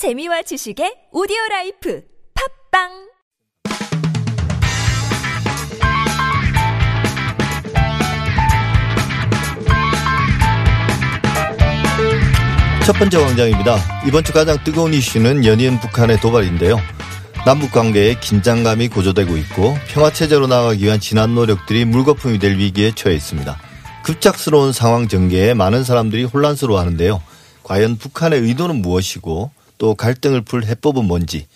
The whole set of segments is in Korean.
재미와 지식의 오디오 life 팟빵 첫 번째 광장입니다. 이번 주 가장 뜨거운 이슈는 연이은 북한의 도발인데요. 남북 관계에 긴장감이 고조되고 있고 평화 체제로 나가기 위한 지난 노력들이 물거품이 될 위기에 처해 있습니다. 급작스러운 상황 전개에 많은 사람들이 혼란스러워하는데요. 과연 북한의 의도는 무엇이고 또 갈등을 풀 해법은 뭔지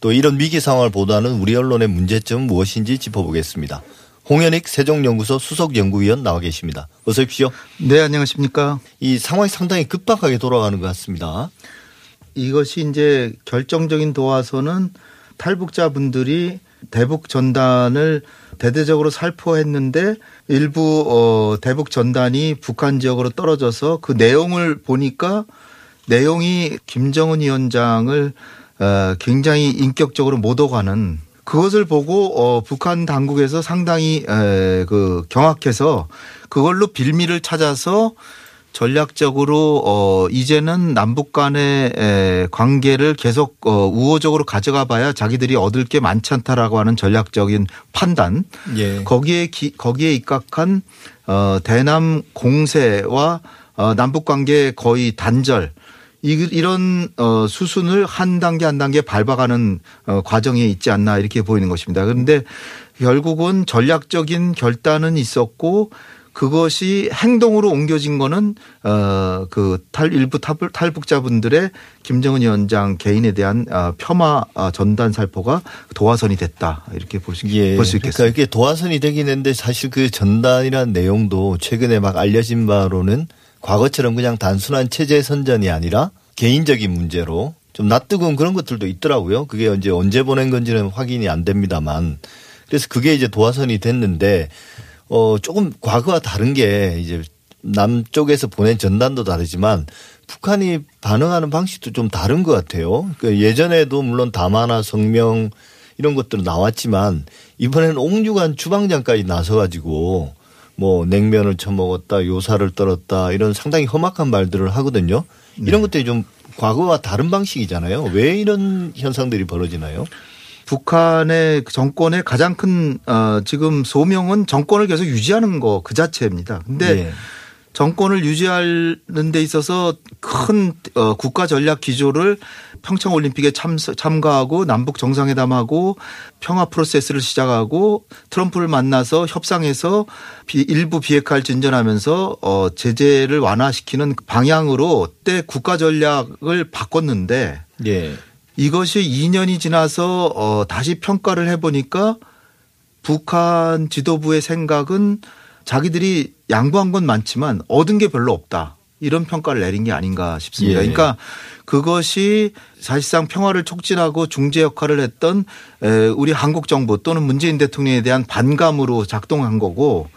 또 이런 위기 상황을 보도하는 우리 언론의 문제점은 무엇인지 짚어보겠습니다. 홍현익 세종연구소 수석연구위원 나와 계십니다. 어서 오십시오. 네, 안녕하십니까. 이 상황이 상당히 급박하게 돌아가는 것 같습니다. 이것이 이제 결정적인 도화서는 탈북자분들이 대북 전단을 대대적으로 살포했는데 일부 어 대북 전단이 북한 지역으로 떨어져서 그 내용을 보니까 내용이 김정은 위원장을 어 굉장히 인격적으로 못 오가는 그것을 보고 어 북한 당국에서 상당히 에그 경악해서 그걸로 빌미를 찾아서 전략적으로 어 이제는 남북 간의 에 관계를 계속 어 우호적으로 가져가 봐야 자기들이 얻을 게 많지 않다라고 하는 전략적인 판단. 예. 거기에 기, 거기에 입각한 어 대남 공세와 어 남북 관계 거의 단절 이, 이런 어 수순을 한 단계 한 단계 밟아가는 어 과정에 있지 않나 이렇게 보이는 것입니다. 그런데 결국은 전략적인 결단은 있었고 그것이 행동으로 옮겨진 거는 어그 일부 탈북자분들의 김정은 위원장 개인에 대한 어, 폄하 어, 전단 살포가 도화선이 됐다 이렇게 볼수 예. 볼수 있겠습니다. 그러니까 이게 도화선이 되긴 했는데 사실 그 전단이라는 내용도 최근에 막 알려진 바로는 과거처럼 그냥 단순한 체제 선전이 아니라 개인적인 문제로 좀 낯뜨거운 그런 것들도 있더라고요. 그게 언제 언제 보낸 건지는 확인이 안 됩니다만 그래서 그게 이제 도화선이 됐는데 어 조금 과거와 다른 게 이제 남쪽에서 보낸 전단도 다르지만 북한이 반응하는 방식도 좀 다른 것 같아요. 그 예전에도 물론 담화나 성명 이런 것들은 나왔지만 이번에는 옥류관 주방장까지 나서가지고 뭐 냉면을 처먹었다, 요사를 떨었다 이런 상당히 험악한 말들을 하거든요. 이런 네. 것들이 좀 과거와 다른 방식이잖아요. 왜 이런 현상들이 벌어지나요? 북한의 정권의 가장 큰 어, 지금 소명은 정권을 계속 유지하는 거 그 자체입니다. 근데 네. 정권을 유지하는 데 있어서 큰 어, 국가 전략 기조를 평창 올림픽에 참, 참가하고 남북 정상회담하고 평화 프로세스를 시작하고 트럼프를 만나서 협상해서 비, 일부 비핵화를 진전하면서 어, 제재를 완화시키는 방향으로 때 국가 전략을 바꿨는데 네. 이것이 2년이 지나서 어 다시 평가를 해보니까 북한 지도부의 생각은 자기들이 양보한 건 많지만 얻은 게 별로 없다. 이런 평가를 내린 게 아닌가 싶습니다. 예. 그러니까 그것이 사실상 평화를 촉진하고 중재 역할을 했던 우리 한국 정부 또는 문재인 대통령에 대한 반감으로 작동한 거고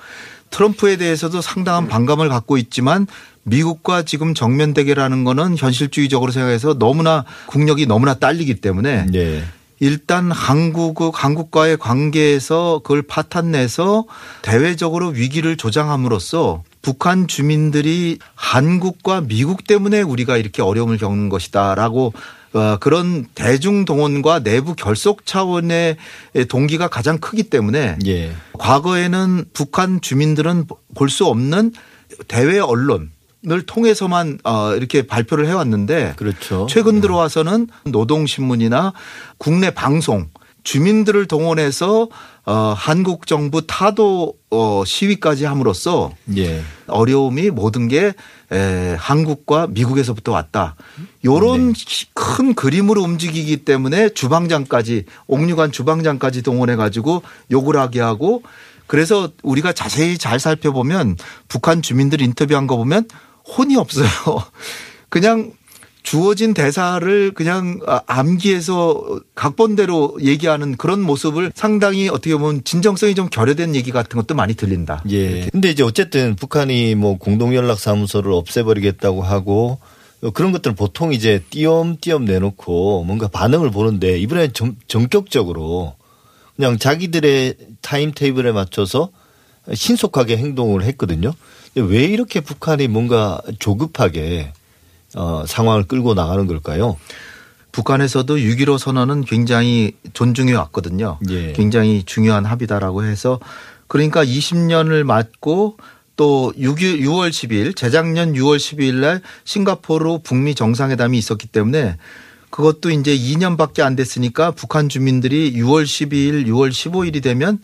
트럼프에 대해서도 상당한 반감을 갖고 있지만 미국과 지금 정면 대결하는 거는 현실주의적으로 생각해서 너무나 국력이 너무나 딸리기 때문에 네. 일단 한국 한국과의 관계에서 그걸 파탄내서 대외적으로 위기를 조장함으로써 북한 주민들이 한국과 미국 때문에 우리가 이렇게 어려움을 겪는 것이다라고 어, 그런 대중 동원과 내부 결속 차원의 동기가 가장 크기 때문에 예. 과거에는 북한 주민들은 볼 수 없는 대외 언론 을 통해서만 어 이렇게 발표를 해왔는데 그렇죠. 최근 들어와서는 노동신문이나 국내 방송 주민들을 동원해서 어 한국 정부 타도 어 시위까지 함으로써 예. 어려움이 모든 게 에, 한국과 미국에서부터 왔다. 요런 네. 큰 그림으로 움직이기 때문에 주방장까지 옥류관 주방장까지 동원해 가지고 욕을 하게 하고 그래서 우리가 자세히 잘 살펴보면 북한 주민들 인터뷰한 거 보면 혼이 없어요. 그냥 주어진 대사를 그냥 암기해서 각본대로 얘기하는 그런 모습을 상당히 어떻게 보면 진정성이 좀 결여된 얘기 같은 것도 많이 들린다. 예. 근데 이제 어쨌든 북한이 뭐 공동연락사무소를 없애버리겠다고 하고 그런 것들은 보통 이제 띄엄띄엄 내놓고 뭔가 반응을 보는데 이번에 전, 전격적으로 그냥 자기들의 타임 테이블에 맞춰서 신속하게 행동을 했거든요. 왜 이렇게 북한이 뭔가 조급하게 어, 상황을 끌고 나가는 걸까요? 북한에서도 6.15 선언은 굉장히 존중해 왔거든요. 예. 굉장히 중요한 합의다라고 해서 그러니까 20년을 맞고 또 6, 6월 10일 재작년 6월 12일 날 싱가포르 북미 정상회담이 있었기 때문에 그것도 이제 2년밖에 안 됐으니까 북한 주민들이 6월 12일, 6월 15일이 되면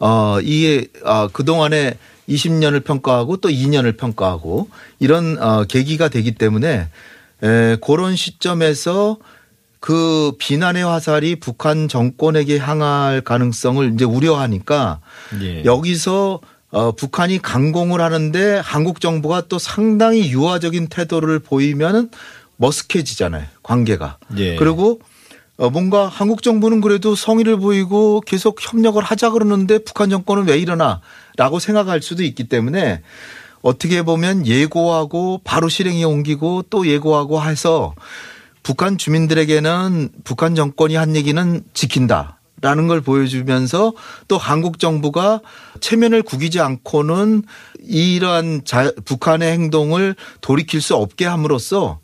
어 이게 어 그동안에 20년을 평가하고 또 2년을 평가하고 이런 어 계기가 되기 때문에 에 그런 시점에서 그 비난의 화살이 북한 정권에게 향할 가능성을 이제 우려하니까 예. 여기서 어 북한이 강공을 하는데 한국 정부가 또 상당히 유화적인 태도를 보이면은 머쓱해지잖아요. 관계가. 예. 그리고 어 뭔가 한국 정부는 그래도 성의를 보이고 계속 협력을 하자 그러는데 북한 정권은 왜 이러나 라고 생각할 수도 있기 때문에 어떻게 보면 예고하고 바로 실행에 옮기고 또 예고하고 해서 북한 주민들에게는 북한 정권이 한 얘기는 지킨다. 라는 걸 보여주면서 또 한국 정부가 체면을 구기지 않고는 이러한 자, 북한의 행동을 돌이킬 수 없게 함으로써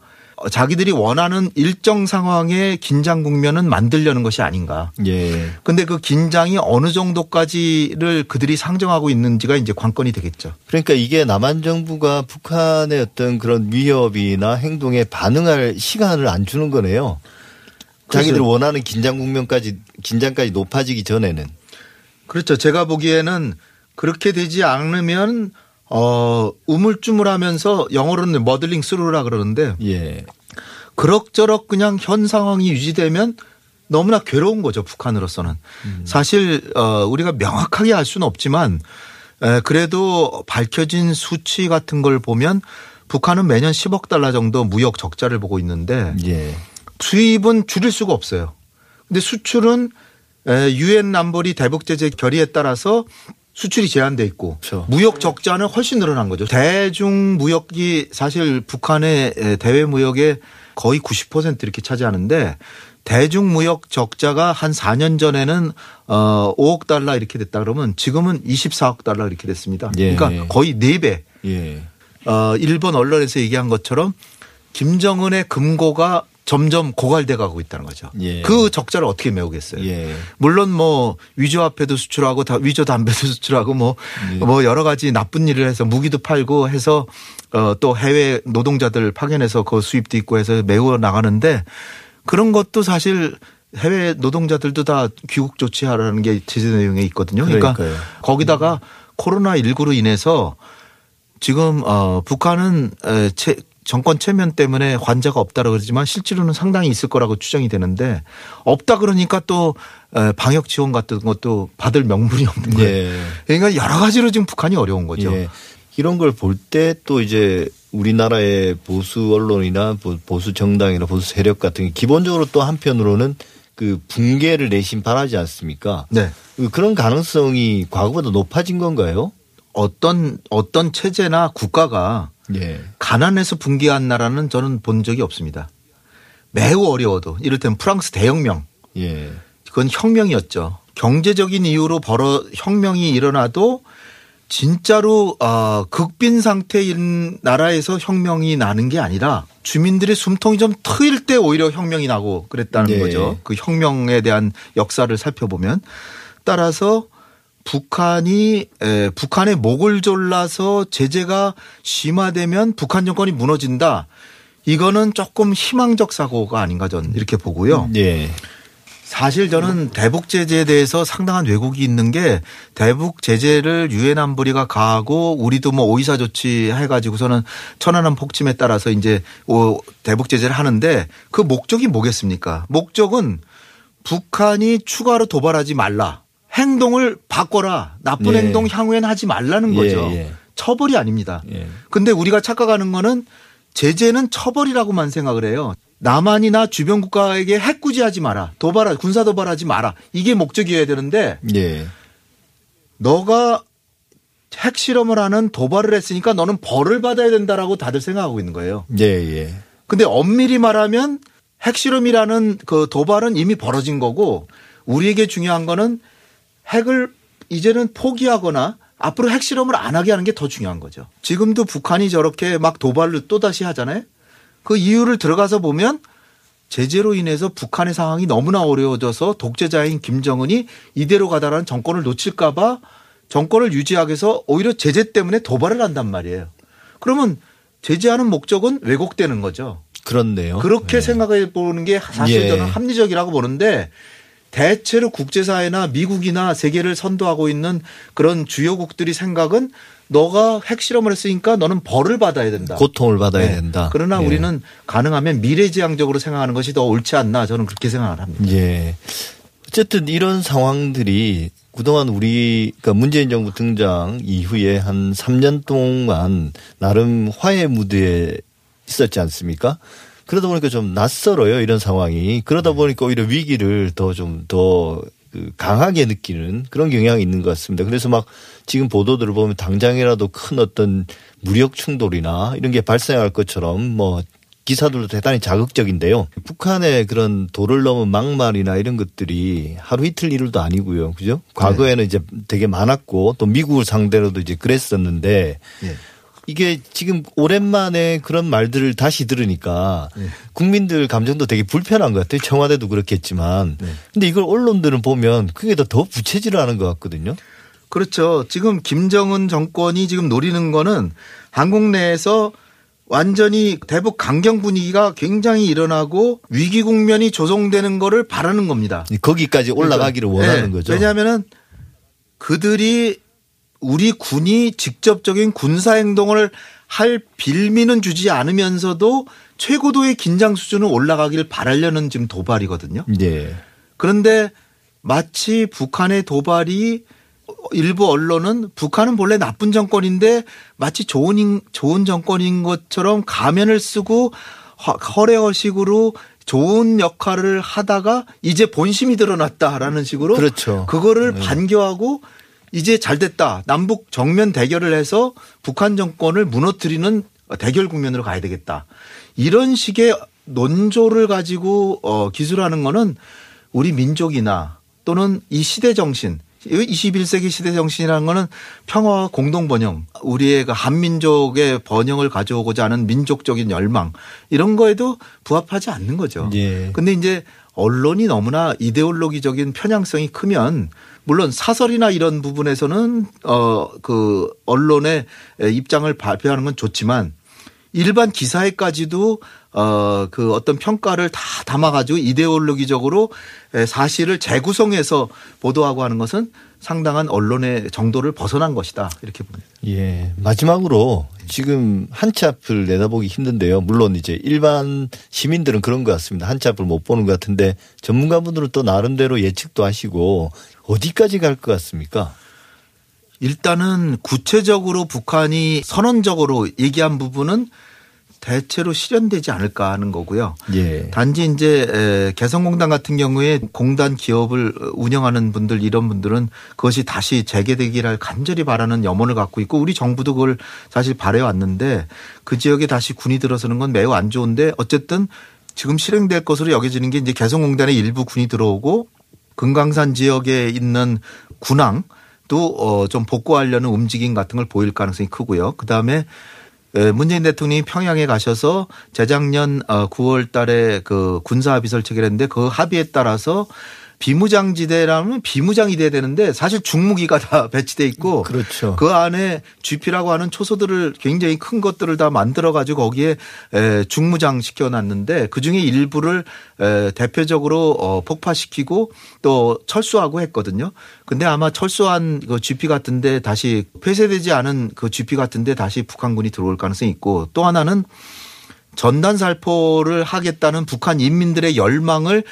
자기들이 원하는 일정 상황의 긴장 국면은 만들려는 것이 아닌가. 예. 근데 그 긴장이 어느 정도까지를 그들이 상정하고 있는지가 이제 관건이 되겠죠. 그러니까 이게 남한 정부가 북한의 어떤 그런 위협이나 행동에 반응할 시간을 안 주는 거네요. 자기들 그렇죠. 원하는 긴장 국면까지 긴장까지 높아지기 전에는 그렇죠. 제가 보기에는 그렇게 되지 않으면 어 우물쭈물하면서 영어로는 머들링 스루라 그러는데 예. 그럭저럭 그냥 현 상황이 유지되면 너무나 괴로운 거죠 북한으로서는 사실 어 우리가 명확하게 알 수는 없지만 에 그래도 밝혀진 수치 같은 걸 보면 북한은 매년 10억 달러 정도 무역 적자를 보고 있는데 예. 수입은 줄일 수가 없어요. 근데 수출은 유엔 안보리 대북 제재 결의에 따라서 수출이 제한돼 있고 그렇죠. 무역 적자는 훨씬 늘어난 거죠. 대중 무역이 사실 북한의 대외 무역의 거의 90% 이렇게 차지하는데 대중 무역 적자가 한 4년 전에는 어 5억 달러 이렇게 됐다 그러면 지금은 24억 달러 이렇게 됐습니다. 예. 그러니까 거의 4배. 예. 어 일본 언론에서 얘기한 것처럼 김정은의 금고가 점점 고갈돼 가고 있다는 거죠. 예. 그 적자를 어떻게 메우겠어요? 예. 물론 뭐 위조 화폐도 수출하고 다 위조 담배도 수출하고 뭐뭐 예. 여러 가지 나쁜 일을 해서 무기도 팔고 해서 어또 해외 노동자들 파견해서 그 수입도 있고 해서 메워 나가는데 그런 것도 사실 해외 노동자들도 다 귀국 조치하라는 게 제재 내용에 있거든요. 그러니까 그러니까요. 거기다가 코로나 19로 인해서 지금 어 북한은 정권 체면 때문에 환자가 없다고 그러지만 실제로는 상당히 있을 거라고 추정이 되는데 없다 그러니까 또 에, 방역 지원 같은 것도 받을 명분이 없는 거예요. 예. 그러니까 여러 가지로 지금 북한이 어려운 거죠. 예. 이런 걸 볼 때 또 이제 우리나라의 보수 언론이나 보- 보수 정당이나 보수 세력 같은 게 기본적으로 또 한편으로는 그 붕괴를 내심 바라지 않습니까? 네. 그 그런 가능성이 과거보다 높아진 건가요? 어떤 어떤 체제나 국가가 예. 가난해서 붕괴한 나라는 저는 본 적이 없습니다. 매우 어려워도 이를테면 프랑스 대혁명 예. 그건 혁명이었죠. 경제적인 이유로 벌어 혁명이 일어나도 진짜로 어, 극빈 상태인 나라에서 혁명이 나는 게 아니라 주민들의 숨통이 좀 트일 때 오히려 혁명이 나고 그랬다는 네. 거죠. 그 혁명에 대한 역사를 살펴보면 따라서 북한이 에, 북한의 목을 졸라서 제재가 심화되면 북한 정권이 무너진다. 이거는 조금 희망적 사고가 아닌가 저는 이렇게 보고요. 예. 사실 저는 대북 제재에 대해서 상당한 왜곡이 있는 게 대북 제재를 유엔 안보리가 가하고 우리도 뭐 오이사 조치 해가지고서는 천안함 폭침에 따라서 이제 오- 대북 제재를 하는데 그 목적이 뭐겠습니까? 목적은 북한이 추가로 도발하지 말라. 행동을 바꿔라. 나쁜 예. 행동 향후엔 하지 말라는 예, 거죠. 예. 처벌이 아닙니다. 예. 근데 우리가 착각하는 거는 제재는 처벌이라고만 생각을 해요. 남한이나 주변 국가에게 핵구지하지 마라. 도발, 군사 도발하지 마라. 이게 목적이어야 되는데 예. 너가 핵실험을 하는 도발을 했으니까 너는 벌을 받아야 된다라고 다들 생각하고 있는 거예요. 예. 예. 근데 엄밀히 말하면 핵실험이라는 그 도발은 이미 벌어진 거고 우리에게 중요한 거는 핵을 이제는 포기하거나 앞으로 핵실험을 안 하게 하는 게 더 중요한 거죠. 지금도 북한이 저렇게 막 도발을 또다시 하잖아요. 그 이유를 들어가서 보면 제재로 인해서 북한의 상황이 너무나 어려워져서 독재자인 김정은이 이대로 가다라는 정권을 놓칠까봐 정권을 유지하기 위해서 오히려 제재 때문에 도발을 한단 말이에요. 그러면 제재하는 목적은 왜곡되는 거죠. 그렇네요. 그렇게 네. 생각해 보는 게 사실 예. 저는 합리적이라고 보는데 대체로 국제사회나 미국이나 세계를 선도하고 있는 그런 주요국들이 생각은 너가 핵실험을 했으니까 너는 벌을 받아야 된다. 고통을 받아야 네. 된다. 그러나 예. 우리는 가능하면 미래지향적으로 생각하는 것이 더 옳지 않나 저는 그렇게 생각을 합니다. 예. 어쨌든 이런 상황들이 그동안 우리 그러니까 문재인 정부 등장 이후에 한 3년 동안 나름 화해 무드에 있었지 않습니까? 그러다 보니까 좀 낯설어요 이런 상황이 그러다 보니까 오히려 위기를 더 좀더그 강하게 느끼는 그런 경향이 있는 것 같습니다. 그래서 막 지금 보도들을 보면 당장이라도 큰 어떤 무력 충돌이나 이런 게 발생할 것처럼 뭐 기사들도 대단히 자극적인데요. 북한의 그런 도를 넘은 막말이나 이런 것들이 하루 이틀 일도 아니고요. 그죠? 과거에는 이제 되게 많았고 또 미국을 상대로도 이제 그랬었는데 예. 이게 지금 오랜만에 그런 말들을 다시 들으니까 네. 국민들 감정도 되게 불편한 것 같아요. 청와대도 그렇겠지만. 네. 근데 이걸 언론들은 보면 그게 더, 더 부채질을 하는 것 같거든요. 그렇죠. 지금 김정은 정권이 지금 노리는 거는 한국 내에서 완전히 대북 강경 분위기가 굉장히 일어나고 위기 국면이 조성되는 거를 바라는 겁니다. 거기까지 올라가기를 그러니까, 원하는 네. 거죠. 왜냐하면은 그들이 우리 군이 직접적인 군사 행동을 할 빌미는 주지 않으면서도 최고도의 긴장 수준을 올라가기를 바라려는 지금 도발이거든요. 네. 그런데 마치 북한의 도발이 일부 언론은 북한은 본래 나쁜 정권인데 마치 좋은 인- 좋은 정권인 것처럼 가면을 쓰고 허- 허례허식으로 좋은 역할을 하다가 이제 본심이 드러났다라는 식으로 그렇죠. 그거를 네. 반겨하고 이제 잘 됐다. 남북 정면 대결을 해서 북한 정권을 무너뜨리는 대결 국면으로 가야 되겠다. 이런 식의 논조를 가지고 어 기술하는 거는 우리 민족이나 또는 이 시대 정신 21세기 시대 정신이라는 거는 평화와 공동 번영, 우리의 그 한민족의 번영을 가져오고자 하는 민족적인 열망 이런 거에도 부합하지 않는 거죠. 예. 근데 이제 언론이 너무나 이데올로기적인 편향성이 크면 물론 사설이나 이런 부분에서는 어 그 언론의 입장을 발표하는 건 좋지만 일반 기사에까지도 어그 어떤 평가를 다 담아가지고 이데올로기적으로 사실을 재구성해서 보도하고 하는 것은 상당한 언론의 정도를 벗어난 것이다 이렇게 봅니다. 예. 마지막으로 지금 한치 앞을 내다보기 힘든데요. 물론 이제 일반 시민들은 그런 것 같습니다. 한치 앞을 못 보는 것 같은데 전문가분들은 또 나름대로 예측도 하시고 어디까지 갈 것 같습니까? 일단은 구체적으로 북한이 선언적으로 얘기한 부분은 대체로 실현되지 않을까 하는 거고요. 예. 단지 이제 에, 개성공단 같은 경우에 공단 기업을 운영하는 분들 이런 분들은 그것이 다시 재개되기를 간절히 바라는 염원을 갖고 있고 우리 정부도 그걸 사실 바래 왔는데 그 지역에 다시 군이 들어서는 건 매우 안 좋은데 어쨌든 지금 실행될 것으로 여겨지는 게 이제 개성공단에 일부 군이 들어오고 금강산 지역에 있는 군항 또좀 복구하려는 움직임 같은 걸 보일 가능성이 크고요. 그다음에 에, 문재인 대통령이 평양에 가셔서 재작년 9월 달에 그 군사 합의 설치를 했는데 그 합의에 따라서 비무장지대라면 비무장이 돼야 되는데 사실 중무기가 다 배치돼 있고 그렇죠. 그 안에 GP라고 하는 초소들을 굉장히 큰 것들을 다 만들어 가지고 거기에 에, 중무장 시켜 놨는데 그 중에 일부를 에, 대표적으로 어, 폭파시키고 또 철수하고 했거든요. 근데 아마 철수한 그 GP 같은데 다시 폐쇄되지 않은 그 GP 같은데 다시 북한군이 들어올 가능성이 있고 또 하나는 전단 살포를 하겠다는 북한 인민들의 열망을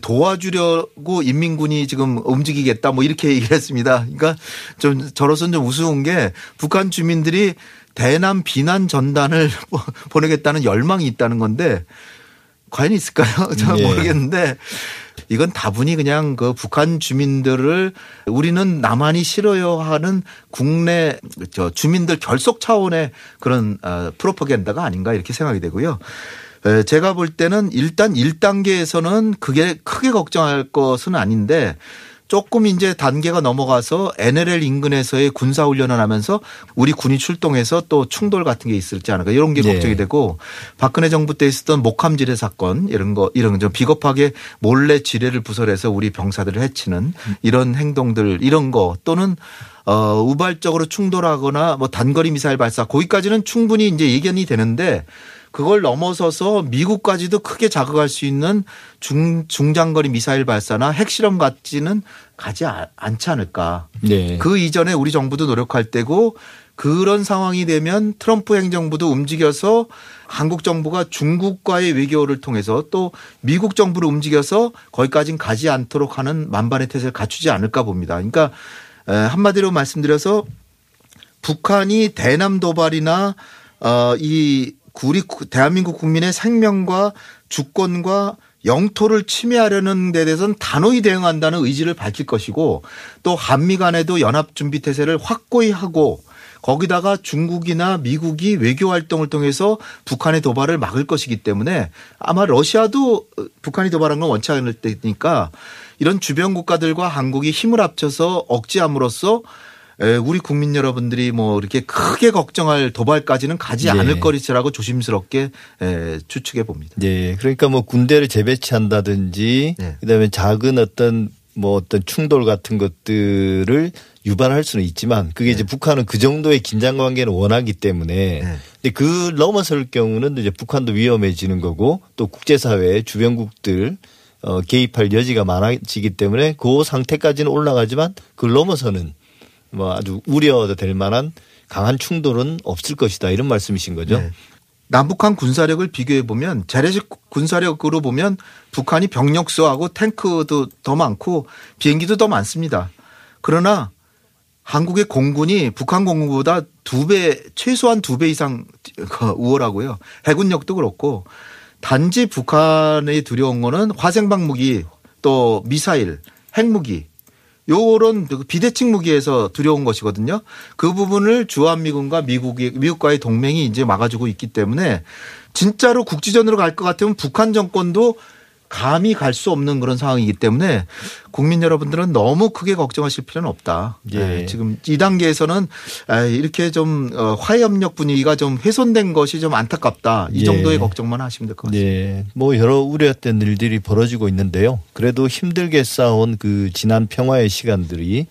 도와주려고 인민군이 지금 움직이겠다 뭐 이렇게 얘기를 했습니다. 그러니까 좀 저로서는 좀 우스운 게 북한 주민들이 대남 비난 전단을 보내겠다는 열망이 있다는 건데 과연 있을까요? 잘 예. 모르겠는데 이건 다분히 그냥 그 북한 주민들을 우리는 남한이 싫어요 하는 국내 저 주민들 결속 차원의 그런 어, 프로파간다가 아닌가 이렇게 생각이 되고요. 에, 제가 볼 때는 일단 1단계에서는 그게 크게 걱정할 것은 아닌데 조금 이제 단계가 넘어가서 NLL 인근에서의 군사 훈련을 하면서 우리 군이 출동해서 또 충돌 같은 게 있을지 않을까 이런 게 네. 걱정이 되고 박근혜 정부 때 있었던 목함 지뢰 사건 이런 거 이런 좀 비겁하게 몰래 지뢰를 부설해서 우리 병사들을 해치는 이런 행동들 이런 거 또는 어 우발적으로 충돌하거나 뭐 단거리 미사일 발사 거기까지는 충분히 이제 예견이 되는데 그걸 넘어서서 미국까지도 크게 자극할 수 있는 중, 중장거리 미사일 발사나 핵실험 같지는 가지 아- 않지 않을까. 네. 그 이전에 우리 정부도 노력할 때고 그런 상황이 되면 트럼프 행정부도 움직여서 한국 정부가 중국과의 외교를 통해서 또 미국 정부를 움직여서 거기까지는 가지 않도록 하는 만반의 태세를 갖추지 않을까 봅니다. 그러니까 에, 한마디로 말씀드려서 북한이 대남 도발이나 어 이 우리 구- 대한민국 국민의 생명과 주권과 영토를 침해하려는 데 대해서는 단호히 대응한다는 의지를 밝힐 것이고 또 한미 간에도 연합 준비 태세를 확고히 하고 거기다가 중국이나 미국이 외교 활동을 통해서 북한의 도발을 막을 것이기 때문에 아마 러시아도 북한이 도발한 건 원치 않을 때니까 이런 주변 국가들과 한국이 힘을 합쳐서 억제함으로써 에, 우리 국민 여러분들이 뭐 이렇게 크게 걱정할 도발까지는 가지 네. 않을 것이라고 조심스럽게 에, 추측해 봅니다. 네. 그러니까 뭐 군대를 재배치한다든지 네. 그다음에 작은 어떤 뭐 어떤 충돌 같은 것들을 유발할 수는 있지만 그게 이제 북한은 그 정도의 긴장 관계는 원하기 때문에 네. 근데 그 넘어설 경우는 이제 북한도 위험해지는 거고 또 국제사회 주변국들 어 개입할 여지가 많아지기 때문에 그 상태까지는 올라가지만 그걸 넘어서는 뭐 아주 우려될 만한 강한 충돌은 없을 것이다 이런 말씀이신 거죠. 네. 남북한 군사력을 비교해 보면 재래식 군사력으로 보면 북한이 병력 수하고 탱크도 더 많고 비행기도 더 많습니다. 그러나 한국의 공군이 북한 공군보다 두 배, 최소한 두 배 이상 우월하고요. 해군력도 그렇고 단지 북한에 두려운 거는 화생방 무기 또 미사일, 핵무기 요런 비대칭 무기에서 두려운 것이거든요. 그 부분을 주한미군과 미국이 미국과의 동맹이 이제 막아주고 있기 때문에 진짜로 국지전으로 갈 것 같으면 북한 정권도 감히 갈수 없는 그런 상황이기 때문에 국민 여러분들은 너무 크게 걱정하실 필요는 없다. 예. 네, 지금 이 단계에서는 아, 이렇게 좀 어, 화해협력 분위기가 좀 훼손된 것이 좀 안타깝다. 이 예. 정도의 걱정만 하시면 될 것 같습니다. 네. 뭐 여러 우려했던 일들이 벌어지고 있는데요. 그래도 힘들게 쌓아온 그 지난 평화의 시간들이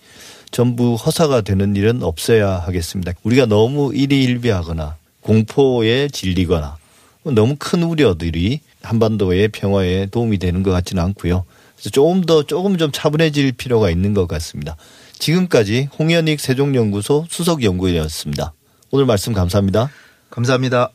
전부 허사가 되는 일은 없어야 하겠습니다. 우리가 너무 일희일비하거나 공포에 질리거나 너무 큰 우려들이 한반도의 평화에 도움이 되는 것 같지는 않고요. 그래서 조금 더 조금 좀 차분해질 필요가 있는 것 같습니다. 지금까지 홍현익 세종연구소 수석연구위원이었습니다. 오늘 말씀 감사합니다. 감사합니다.